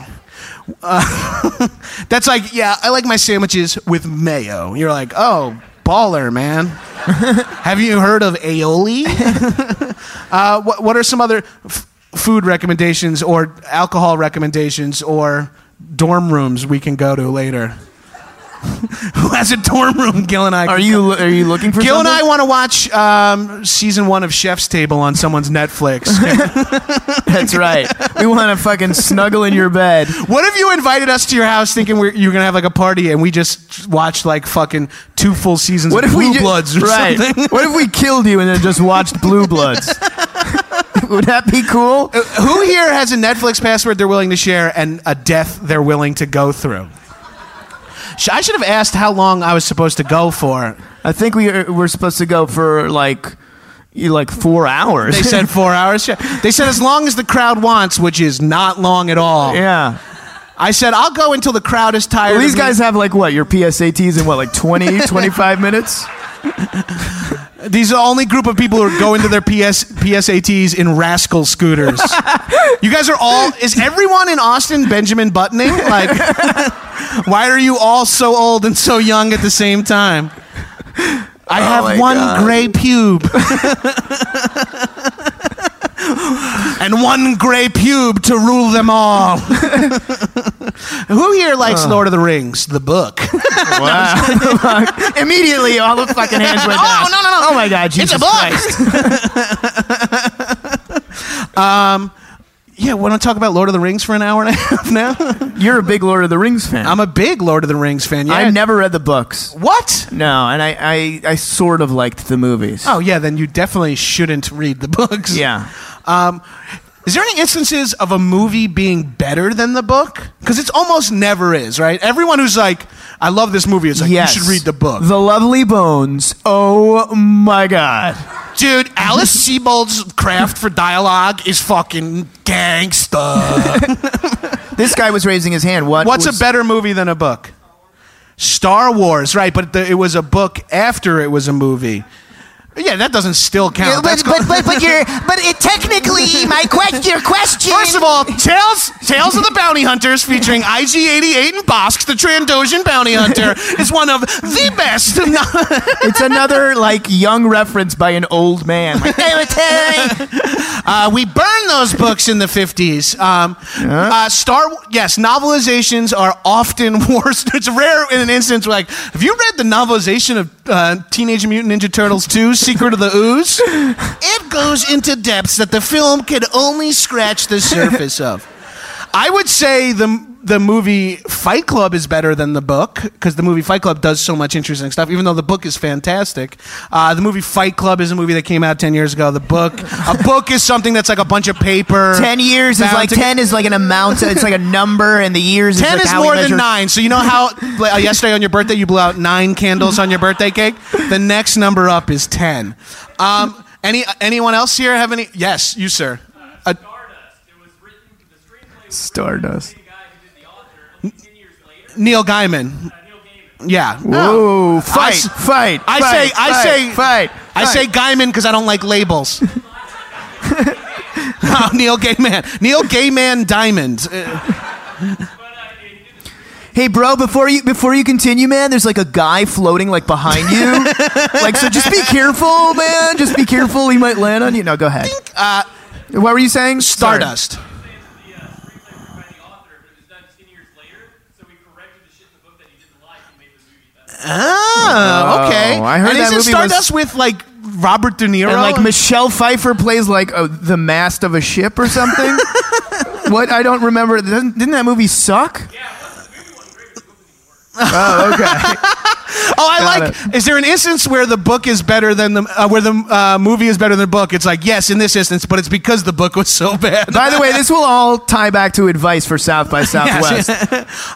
Speaker 1: Uh, that's like yeah, I like my sandwiches with mayo. You're like, oh, baller, man. Have you heard of aioli? uh, what what are some other f- food recommendations or alcohol recommendations or dorm rooms we can go to later? Who has a dorm room? Gil and I.
Speaker 2: Are you are you looking for
Speaker 1: Gil and I want to watch um, season one of Chef's Table on someone's Netflix.
Speaker 2: That's right. We want to fucking snuggle in your bed.
Speaker 1: what if you invited us to your house thinking we're, you were gonna have like a party and we just watched like fucking two full seasons
Speaker 2: What
Speaker 1: of
Speaker 2: if
Speaker 1: Blue
Speaker 2: we ju-
Speaker 1: Bloods or
Speaker 2: right?
Speaker 1: something?
Speaker 2: What if we killed you and then just watched Blue Bloods? Would that be cool?
Speaker 1: Who here has a Netflix password they're willing to share and a death they're willing to go through? I should have asked how long I was supposed to go for.
Speaker 2: I think we are, we're supposed to go for like you like four hours.
Speaker 1: They said four hours. They said as long as the crowd wants, which is not long at all.
Speaker 2: yeah.
Speaker 1: I said I'll go until the crowd is tired.
Speaker 2: Well, these
Speaker 1: of me."
Speaker 2: guys have like what your PSATs in what like 20, 25 minutes.
Speaker 1: These are the only group of people who are going to their PS, PSATs in rascal scooters. you guys are all. Is everyone in Austin Benjamin Buttoning? Like, why are you all so old and so young at the same time? I oh have
Speaker 2: my
Speaker 1: one
Speaker 2: God.
Speaker 1: gray pube. and one gray pube to rule them all. Who here likes Lord of the Rings, the book?
Speaker 2: Wow. Immediately, all the fucking hands went down.
Speaker 1: Oh, no, no, no.
Speaker 2: Oh my God, Jesus
Speaker 1: a book.
Speaker 2: Christ.
Speaker 1: yeah, want to talk about Lord of the Rings for an hour and a half now?
Speaker 2: You're a big Lord of the Rings fan.
Speaker 1: I'm a big Lord of the Rings fan. Yeah.
Speaker 2: I've never read the books.
Speaker 1: What?
Speaker 2: No, and I, I, I sort of liked the movies.
Speaker 1: Oh yeah, then you definitely shouldn't read the books.
Speaker 2: Yeah.
Speaker 1: Um, is there any instances of a movie being better than the book? Because it's almost never is, right? Everyone who's like, "I love this movie," is like,
Speaker 2: yes.
Speaker 1: "You should read the book."
Speaker 2: The Lovely Bones. Oh my God.
Speaker 1: Dude, Alice Sebold's craft for dialogue is fucking gangsta.
Speaker 2: This guy was raising his hand. What?
Speaker 1: What's
Speaker 2: was-
Speaker 1: a better movie than a book? Star Wars, right? But the, it was a book after it was a movie. Yeah, that doesn't still count. That's
Speaker 3: but, but, but, but, you're, but it technically, my que- your question.
Speaker 1: First of all, Tales Tales of the Bounty Hunters featuring IG-88 and Bossk, the Trandoshan bounty hunter, is one of the best.
Speaker 2: It's another like young reference by an old man. Like,
Speaker 1: uh, we burned those books in the 50s. Um, uh, Star yes, novelizations are often worse. It's rare in an instance where, like, have you read the novelization of uh, Teenage Mutant Ninja Turtles 2, Secret of the Ooze? It goes into depths that the film can only scratch the surface of. I would say the the movie Fight Club is better than the book because the movie Fight Club does so much interesting stuff. Even though the book is fantastic, uh, the movie Fight Club is a movie that came out ten years ago. The book, a book is something that's like a bunch of paper.
Speaker 2: ten years is like
Speaker 1: to-
Speaker 2: ten is like an amount. It's like a number, and the years
Speaker 1: Ten
Speaker 2: is, like
Speaker 1: is
Speaker 2: how we
Speaker 1: more than nine. So you know how like, uh, yesterday on your birthday you blew out nine candles on your birthday cake. The next number up is ten. Um, any anyone else here have any? Yes, you sir. Uh,
Speaker 4: Stardust. It was written, the screenplay was
Speaker 2: Stardust.
Speaker 4: written by the guy who did the author, and 10 years later,
Speaker 1: Neil Gaiman. Yeah.
Speaker 2: Whoa!
Speaker 1: I
Speaker 2: Fight!
Speaker 1: s-
Speaker 2: fight!
Speaker 1: I
Speaker 2: fight,
Speaker 1: say, I
Speaker 2: fight,
Speaker 1: say,
Speaker 2: fight!
Speaker 1: I say Gaiman because I don't like labels. oh, Neil Gaiman. Neil Gaiman Diamond. Uh,
Speaker 2: Hey, bro, before you before you continue, man, there's like a guy floating like behind you. like, so just be careful, man. Just be careful. He might land on you. No, go ahead.
Speaker 1: Uh,
Speaker 2: what were you saying? Sorry.
Speaker 1: Stardust.
Speaker 4: The, uh, screenplay was written by the author, but it was done 10 years later, so he corrected the shit in the book that he didn't like and made the movie better.
Speaker 1: Oh, okay.
Speaker 2: I heard
Speaker 1: and
Speaker 2: that
Speaker 1: isn't
Speaker 2: movie was-
Speaker 1: Stardust with like Robert De Niro?
Speaker 2: And like Michelle Pfeiffer plays like uh, the mast of a ship or something. what? I don't remember. Didn't, didn't that movie suck? Yeah, what anymore. Oh, okay.
Speaker 1: oh, I
Speaker 2: Got
Speaker 1: like. Is there an instance where the book is better than the uh, where the uh, movie is better than the book? It's like yes, in this instance, but it's because the book was so bad.
Speaker 2: By the way, this will all tie back to advice for South by Southwest.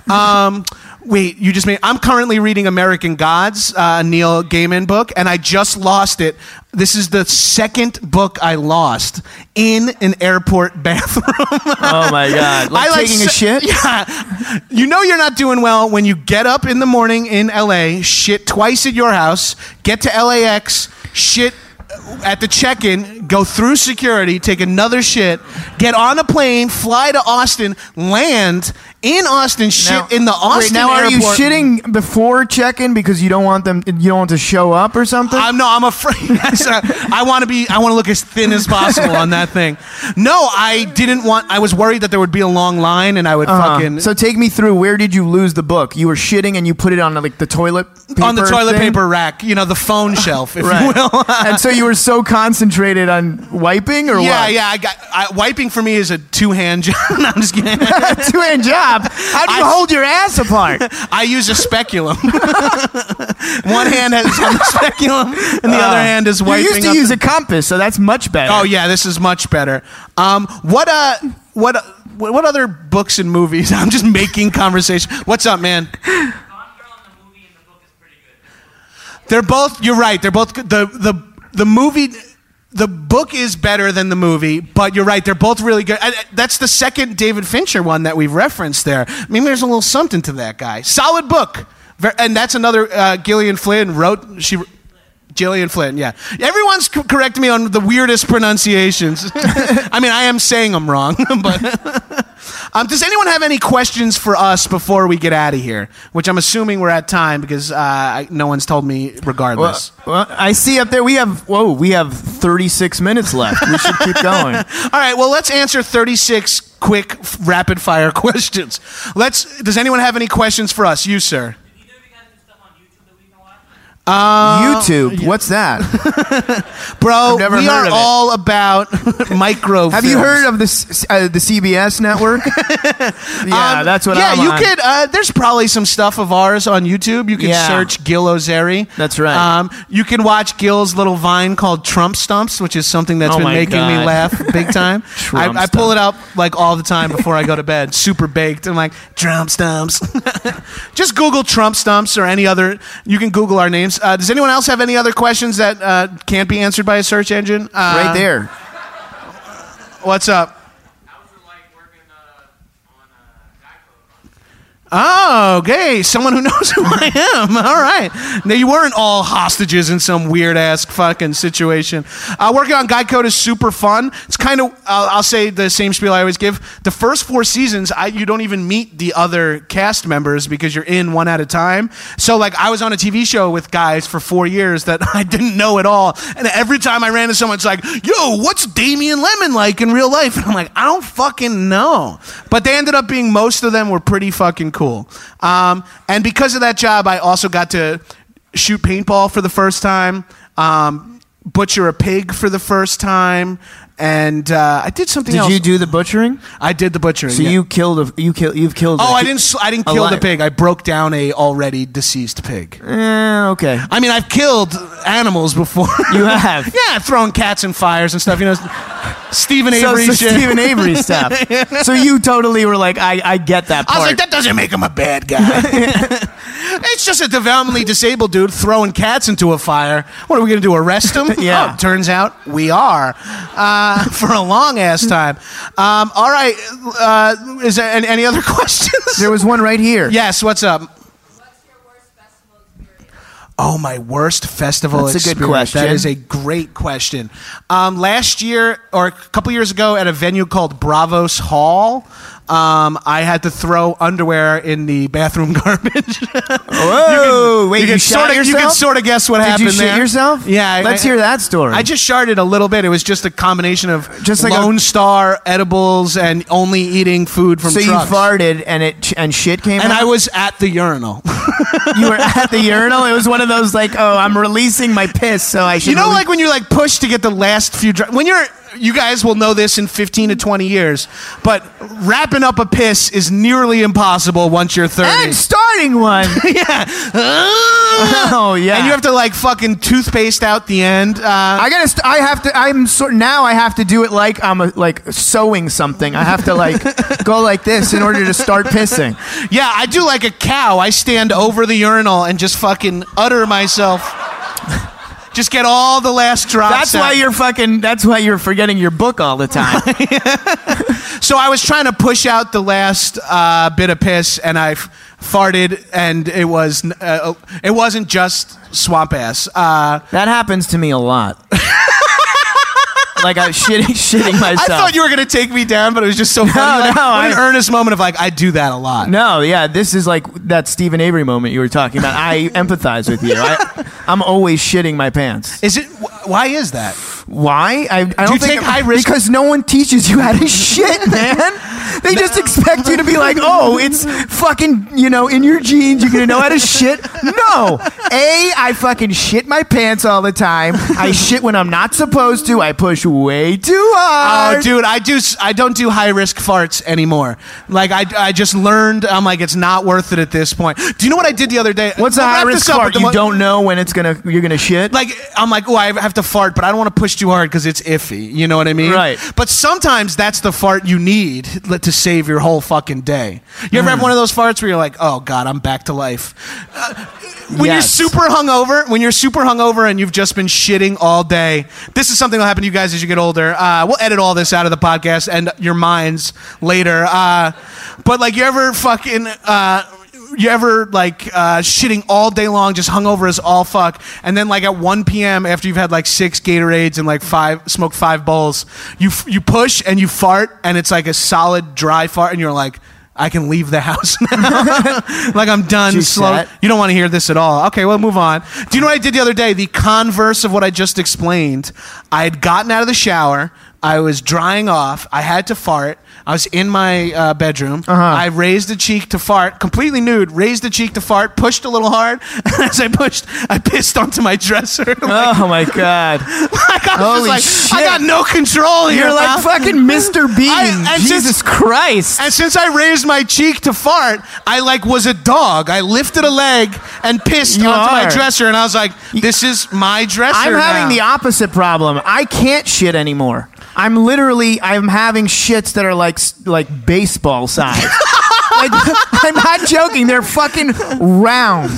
Speaker 1: um, wait, you just made. I'm currently reading American Gods, uh, Neil Gaiman book, and I just lost it. This is the second book I lost in an airport bathroom.
Speaker 2: Oh my god! Like,
Speaker 1: I
Speaker 2: taking a shit.
Speaker 1: Yeah. You know you're not doing well when you get up in the morning in LA, shit twice at your house, get to LAX, shit at the check-in, go through security, take another shit, get on a plane, fly to Austin, land in Austin, shit
Speaker 2: Now-
Speaker 1: in the Austin
Speaker 2: now are you
Speaker 1: airport.
Speaker 2: shitting before check-in because you don't want them? You don't want to show up or something?
Speaker 1: I'm no, I'm afraid. I want to be. I want to look as thin as possible on that thing. No, I didn't want. I was worried that there would be a long line, and I would
Speaker 2: Uh-huh.
Speaker 1: fucking.
Speaker 2: So take me through. Where did you lose the book? You were shitting and you put it on like the toilet paper
Speaker 1: on the toilet
Speaker 2: thing?
Speaker 1: paper rack, you know, the phone shelf, if
Speaker 2: Right.
Speaker 1: you will.
Speaker 2: and so you were so concentrated on wiping or
Speaker 1: yeah,
Speaker 2: what?
Speaker 1: yeah. I got I, wiping for me is a two hand job. no, I'm just kidding.
Speaker 2: Two hand job. How do you
Speaker 1: I-
Speaker 2: hold your ass apart?
Speaker 1: I use a speculum. One hand has on the speculum, and the other hand is wiping.
Speaker 2: You used to use
Speaker 1: the-
Speaker 2: a compass, so that's much better.
Speaker 1: Oh yeah, this is much better. Um, what uh, what uh, what what other books and movies? I'm just making conversation. What's up, man?
Speaker 4: Gone Girl in the movie and the book is pretty good.
Speaker 1: They're both. You're right. They're both the the the movie. The book is better than the movie, but you're right. They're both really good. I- I- that's the second David Fincher one that we've referenced there. Maybe there's a little something to that guy. Solid book. And that's another uh, Gillian Flynn wrote. She. Gillian Flynn, yeah. Everyone's correcting me on the weirdest pronunciations. I mean, I am saying them wrong, but. Um, does anyone have any questions for us before we get out of here? Which I'm assuming we're at time because uh, I, no one's told me
Speaker 2: Well,
Speaker 1: regardless.
Speaker 2: well, I see up there we have whoa, we have 36 minutes left. We should keep going.
Speaker 1: All right, well, let's answer 36 quick, rapid fire questions. Let's. Does anyone have any questions for us? You, sir.
Speaker 4: Did either of you guys do stuff on YouTube that we can watch?
Speaker 2: YouTube, what's that?
Speaker 1: Bro,
Speaker 2: I've never
Speaker 1: we
Speaker 2: heard
Speaker 1: are
Speaker 2: of it.
Speaker 1: all about micro.
Speaker 2: Have you heard of this uh, the CBS network? yeah,
Speaker 1: Um,
Speaker 2: that's what
Speaker 1: yeah,
Speaker 2: I'm
Speaker 1: you
Speaker 2: on.
Speaker 1: could. Uh, there's probably some stuff of ours on YouTube. You can
Speaker 2: Yeah.
Speaker 1: search Gil Ozeri.
Speaker 2: That's right.
Speaker 1: Um, you can watch Gil's little vine called Trump Stumps, which is something that's
Speaker 2: Oh
Speaker 1: been
Speaker 2: my
Speaker 1: making me
Speaker 2: God.
Speaker 1: laugh big time. I,
Speaker 2: Trump
Speaker 1: I pull it up like all the time before I go to bed, super baked. I'm like Trump Stumps. Just Google Trump Stumps or any other. You can Google our names. Uh, does anyone else have any other questions that uh, can't be answered by a search engine? Uh,
Speaker 2: right there.
Speaker 1: What's up?
Speaker 4: How was it like working uh, on uh, Guy Code?
Speaker 1: Oh, okay. Someone who knows who I am. All right. Now, you weren't all hostages in some weird ass fucking situation. Uh, working on Guy Code is super fun. It's kind of, I'll, I'll say the same spiel I always give. The first four seasons, I, you don't even meet the other cast members because you're in one at a time. So, like, I was on a TV show with guys for four years that I didn't know at all. And every time I ran into someone, it's like, yo, what's Damien Lemon like in real life? And I'm like, I don't fucking know. But they ended up being, most of them were pretty fucking cool. Um, and because of that job, I also got to shoot paintball for the first time, um, butcher a pig for the first time, and uh, I did something
Speaker 2: Did
Speaker 1: else.
Speaker 2: you do the butchering?
Speaker 1: I did the butchering.
Speaker 2: So
Speaker 1: yeah.
Speaker 2: you killed a you kill you've killed.
Speaker 1: Oh, I didn't. I didn't kill the pig. I broke down a already deceased pig.
Speaker 2: Eh, okay.
Speaker 1: I mean, I've killed animals before.
Speaker 2: You have.
Speaker 1: yeah, throwing cats in fires and stuff. You know,
Speaker 2: Steven
Speaker 1: Avery
Speaker 2: so
Speaker 1: shit.
Speaker 2: Steven Avery stuff. So you totally were like, I, I get that
Speaker 1: I
Speaker 2: part.
Speaker 1: was like, that doesn't make him a bad guy. It's just a developmentally disabled dude throwing cats into a fire. What are we going to do? Arrest him?
Speaker 2: Yeah.
Speaker 1: Oh, turns out we are uh, for a long ass time. Um, all right. Uh, is there any, any other questions?
Speaker 2: there was one right here.
Speaker 1: yes. What's up? Oh, my worst festival
Speaker 2: That's a good question.
Speaker 1: is a great question. Um, last year, or a couple years ago, at a venue called Brazos Hall, um, I had to throw underwear in the bathroom garbage.
Speaker 2: Whoa! wait, you,
Speaker 1: can
Speaker 2: shot
Speaker 1: sorta,
Speaker 2: yourself?
Speaker 1: You can sort of guess what
Speaker 2: Did
Speaker 1: happened
Speaker 2: you shit
Speaker 1: there.
Speaker 2: yourself?
Speaker 1: Yeah.
Speaker 2: Let's
Speaker 1: I-
Speaker 2: hear that story.
Speaker 1: I just sharted a little bit. It was just a combination of
Speaker 2: Just like a-
Speaker 1: Lone Star edibles and only eating food from
Speaker 2: so
Speaker 1: trucks.
Speaker 2: you farted and it and shit came out.
Speaker 1: and
Speaker 2: out.
Speaker 1: I was at the urinal.
Speaker 2: you were at the urinal. It was one of those like, oh, I'm releasing my piss, so I should.
Speaker 1: You know,
Speaker 2: release-
Speaker 1: like when you're like pushed to get the last few. Dr- when you're, you guys will know this in 15 to 20 years, but wrapping up a piss is nearly impossible once you're 30.
Speaker 2: and starting one.
Speaker 1: yeah.
Speaker 2: oh yeah.
Speaker 1: And you have to like fucking toothpaste out the end. Uh,
Speaker 2: I gotta. St- I have to. I'm sort now. I have to do it like I'm a, like sewing something. I have to like go like this in order to start pissing.
Speaker 1: yeah, I do like a cow. I stand over the urinal and just fucking udder myself. Just get all the last drops.
Speaker 2: That's why you're fucking. That's why you're forgetting your book all the time.
Speaker 1: So I was trying to push out the last uh, bit of piss, and I f- farted, and it was uh, it wasn't just swamp ass. Uh,
Speaker 2: that happens to me a lot. like I'm shitting, shitting myself.
Speaker 1: I thought you were gonna take me down, but it was just so funny. like,
Speaker 2: no,
Speaker 1: what an
Speaker 2: I-
Speaker 1: earnest moment of like, I do that a lot.
Speaker 2: No, yeah, this is like that Steven Avery moment you were talking about. I empathize with you. I, I'm always shitting my pants.
Speaker 1: Is it? wh- Why is that?
Speaker 2: Why? I, I don't
Speaker 1: you
Speaker 2: think
Speaker 1: take high risk-
Speaker 2: because no one teaches you how to shit, man. They just expect you to be like, oh, it's fucking, you know, in your genes. You're gonna know how to shit. No. A, I fucking shit my pants all the time. I shit when I'm not supposed to. I push way too oh, hard.
Speaker 1: Oh, dude, I do. s- I don't do high risk farts anymore. Like I, I just learned. I'm like, it's not worth it at this point. Do you know what I did the other day?
Speaker 2: What's a high risk fart? You
Speaker 1: one-
Speaker 2: don't know when it's gonna you're gonna shit.
Speaker 1: like I'm like, oh, I have to fart, but I don't want to push too hard because it's iffy. You know what I mean?
Speaker 2: Right.
Speaker 1: But sometimes that's the fart you need to save your whole fucking day. You ever have one of those farts where you're like, "Oh God, I'm back to life." Uh, when
Speaker 2: Yes.
Speaker 1: you're super hungover, when you're super hungover and you've just been shitting all day, this is something that'll happen to you guys as you get older. Uh, we'll edit all this out of the podcast and your minds later. Uh, but like, you ever fucking. You ever like uh, shitting all day long, just hungover as all fuck, and then like at 1 p.m. after you've had like six Gatorades and like five smoked five bowls, you f- you push and you fart, and it's like a solid dry fart, and you're like, I can leave the house now. like I'm done.
Speaker 2: Too
Speaker 1: Slow.
Speaker 2: set.
Speaker 1: You don't want to hear this at all. Okay, well, move on. Do you know what I did the other day? The converse of what I just explained. I had gotten out of the shower. I was drying off. I had to fart. I was in my uh, bedroom.
Speaker 2: Uh-huh.
Speaker 1: I raised a cheek to fart, completely nude. Raised a cheek to fart. Pushed a little hard. And as I pushed, I pissed onto my dresser. like,
Speaker 2: Oh my god.
Speaker 1: I was
Speaker 2: holy
Speaker 1: like, I got no control here.
Speaker 2: You're like fucking Mr. Bean.
Speaker 1: I-
Speaker 2: Jesus
Speaker 1: since-
Speaker 2: Christ.
Speaker 1: And since I raised my cheek to fart, I like was a dog. I lifted a leg and pissed
Speaker 2: You
Speaker 1: onto my dresser, and I was like, "This is my dresser."
Speaker 2: I'm having the opposite problem. I can't shit anymore. I'm literally I'm having shits that are like like baseball size. like, I'm not joking. They're fucking round.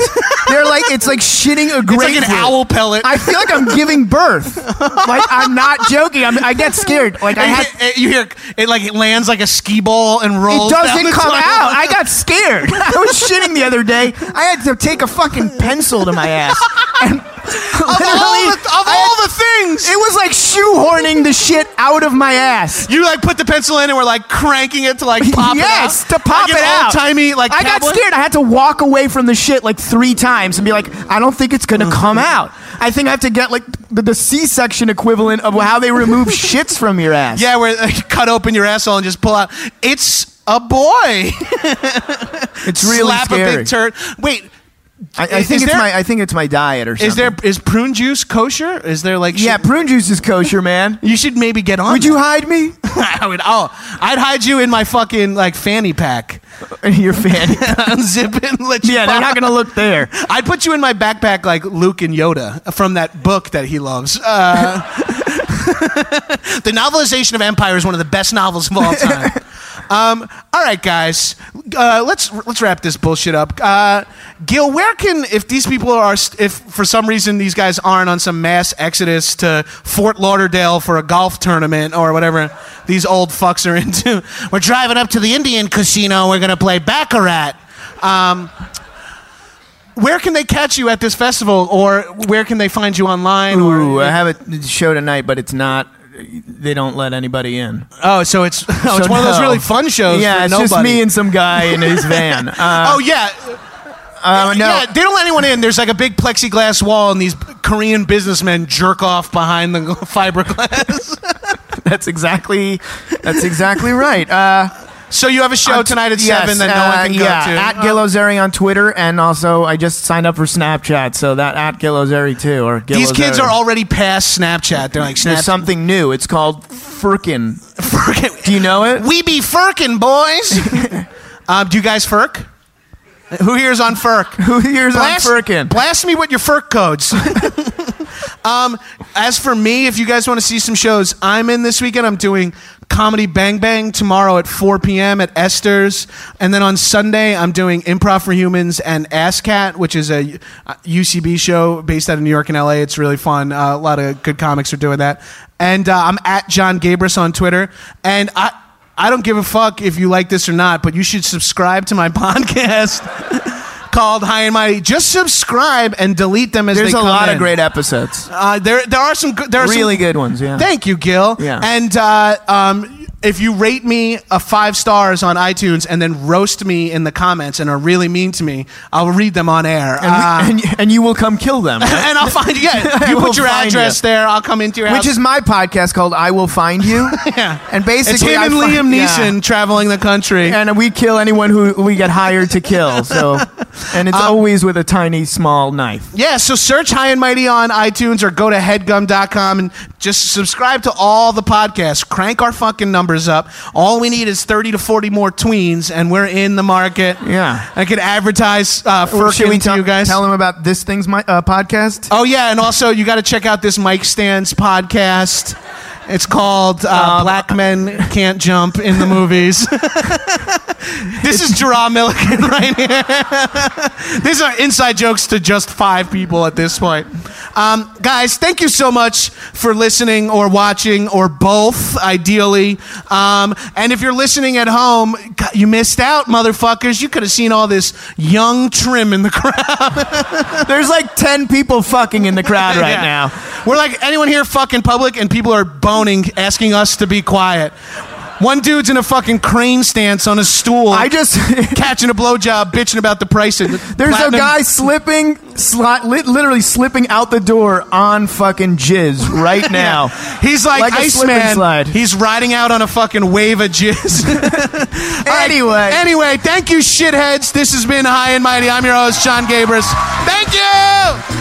Speaker 2: They're like it's like shitting a
Speaker 1: It's
Speaker 2: grapefruit.
Speaker 1: like an owl pellet.
Speaker 2: I feel like I'm giving birth. Like I'm not joking. I'm, I get scared. Like I
Speaker 1: And
Speaker 2: had.
Speaker 1: you, hear- you hear it like it lands like a ski ball and rolls. It
Speaker 2: doesn't
Speaker 1: the
Speaker 2: come
Speaker 1: toilet.
Speaker 2: out. I got scared. I was shitting the other day. I had to take a fucking pencil to my ass. And
Speaker 1: of all, the, of all the things,
Speaker 2: It was like shoehorning the shit out of my ass.
Speaker 1: you like put the pencil in and we're like cranking it to like pop
Speaker 2: yes,
Speaker 1: it out.
Speaker 2: to pop
Speaker 1: like
Speaker 2: it out.
Speaker 1: Old-timey like
Speaker 2: I got scared. I had to walk away from the shit like three times and be like, I don't think it's gonna come uh-huh. out. I think I have to get like the, the C-section equivalent of how they remove shits from your ass.
Speaker 1: Yeah, where you cut open your asshole and just pull out. It's a boy.
Speaker 2: it's really
Speaker 1: Slap
Speaker 2: scary.
Speaker 1: a big turd. Wait,
Speaker 2: I, I think it's
Speaker 1: there-
Speaker 2: my I think it's my diet or something.
Speaker 1: is there is prune juice kosher? Is there like
Speaker 2: Yeah, prune juice is kosher, man.
Speaker 1: You should maybe get on.
Speaker 2: Would you hide me?
Speaker 1: I would. Oh, I'd hide you in my fucking like fanny pack.
Speaker 2: Your fan.
Speaker 1: Unzip it and let you.
Speaker 2: yeah, they're not gonna look there.
Speaker 1: I'd put you in my backpack like Luke and Yoda from that book that he loves. Uh, the novelization of Empire is one of the best novels of all time. Um, all right, guys, uh, let's let's wrap this bullshit up. Uh, Gil, where can if these people are if for some reason these guys aren't on some mass exodus to Fort Lauderdale for a golf tournament or whatever these old fucks are into? We're driving up to the Indian casino. We're gonna play baccarat. Um, where can they catch you at this festival, or where can they find you online?
Speaker 2: Ooh,
Speaker 1: or,
Speaker 2: I have a show tonight, but it's not. They don't let anybody in.
Speaker 1: oh, so it's oh, it's
Speaker 2: So
Speaker 1: one of those really fun shows.
Speaker 2: Yeah, it's
Speaker 1: nobody.
Speaker 2: just me and some guy in his van. Uh,
Speaker 1: oh yeah,
Speaker 2: uh, no,
Speaker 1: yeah. They don't let anyone in. There's like a big plexiglass wall, and these Korean businessmen jerk off behind the fiberglass.
Speaker 2: that's exactly that's exactly right. Uh,
Speaker 1: so you have a show tonight at
Speaker 2: yes,
Speaker 1: seven that no
Speaker 2: uh,
Speaker 1: one can go
Speaker 2: yeah,
Speaker 1: to.
Speaker 2: At Gil Ozeri on Twitter, and also I just signed up for Snapchat, so that at Gil Ozeri too. Or Gil
Speaker 1: These kids are already past Snapchat. They're like
Speaker 2: There's something new. It's called Firkin.
Speaker 1: Firkin.
Speaker 2: Do you know it?
Speaker 1: We be firkin, boys. um, do you guys firk? Who here's on firk?
Speaker 2: Who here's on
Speaker 1: blast,
Speaker 2: Firkin?
Speaker 1: Blast me with your FERC codes. um, as for me, if you guys want to see some shows, I'm in this weekend. I'm doing Comedy Bang Bang tomorrow at 4 p.m. at Esther's. And then on Sunday, I'm doing Improv for Humans and AssCat, which is a uh, UCB show based out of New York and LA. It's really fun. Uh, a lot of good comics are doing that. And uh, I'm at Jon Gabrus on Twitter. And I. I don't give a fuck if you like this or not, but you should subscribe to my podcast called High and Mighty. Just subscribe and delete them as
Speaker 2: There's
Speaker 1: they
Speaker 2: a lot
Speaker 1: in.
Speaker 2: of great episodes.
Speaker 1: Uh, there, there are some. There are some-
Speaker 2: Really good ones, yeah.
Speaker 1: Thank you, Gil.
Speaker 2: Yeah.
Speaker 1: And uh, um, if you rate me a five stars on iTunes and then roast me in the comments and are really mean to me, I'll read them on air.
Speaker 2: And,
Speaker 1: Uh,
Speaker 2: and, and you will come kill them. right?
Speaker 1: and I'll find you. Yeah, you put your address
Speaker 2: you.
Speaker 1: there. I'll come into your house.
Speaker 2: Which is my podcast called I Will Find You.
Speaker 1: yeah.
Speaker 2: And basically,
Speaker 1: it's him
Speaker 2: I
Speaker 1: and
Speaker 2: find-
Speaker 1: Liam
Speaker 2: yeah.
Speaker 1: Neeson traveling the country.
Speaker 2: And we kill anyone who we get hired to kill. So, and it's always with a tiny, small knife.
Speaker 1: Yeah, so search High and Mighty on iTunes or go to headgum.com and just subscribe to all the podcasts. Crank our fucking numbers up. All we need is 30 to 40 more tweens, and we're in the market.
Speaker 2: Yeah.
Speaker 1: I could advertise uh,
Speaker 2: Should
Speaker 1: Firkin
Speaker 2: we
Speaker 1: to
Speaker 2: tell,
Speaker 1: you guys.
Speaker 2: tell them about this thing's my uh, podcast?
Speaker 1: oh, yeah, and also you got to check out this Mike Stands podcast. It's called uh, Black Men Can't Jump in the Movies. this is Jerah Milligan right here. These are inside jokes to just five people at this point. Um, guys, thank you so much for listening or watching or both, ideally. Um, and if you're listening at home, you missed out, motherfuckers. You could have seen all this young trim in the crowd.
Speaker 2: There's like 10 people fucking in the crowd right
Speaker 1: Yeah.
Speaker 2: now.
Speaker 1: We're like, anyone here fucking public? And people are boning, asking us to be quiet. One dude's in a fucking crane stance on a stool.
Speaker 2: I just.
Speaker 1: catching a blowjob, bitching about the price of
Speaker 2: There's
Speaker 1: platinum.
Speaker 2: a guy slipping, sli- li- literally slipping out the door on fucking jizz right now.
Speaker 1: He's like,
Speaker 2: Like
Speaker 1: Iceman. He's riding out on a fucking wave of jizz. All right,
Speaker 2: Anyway.
Speaker 1: anyway, thank you, shitheads. This has been High and Mighty. I'm your host, Jon Gabrus. Thank you.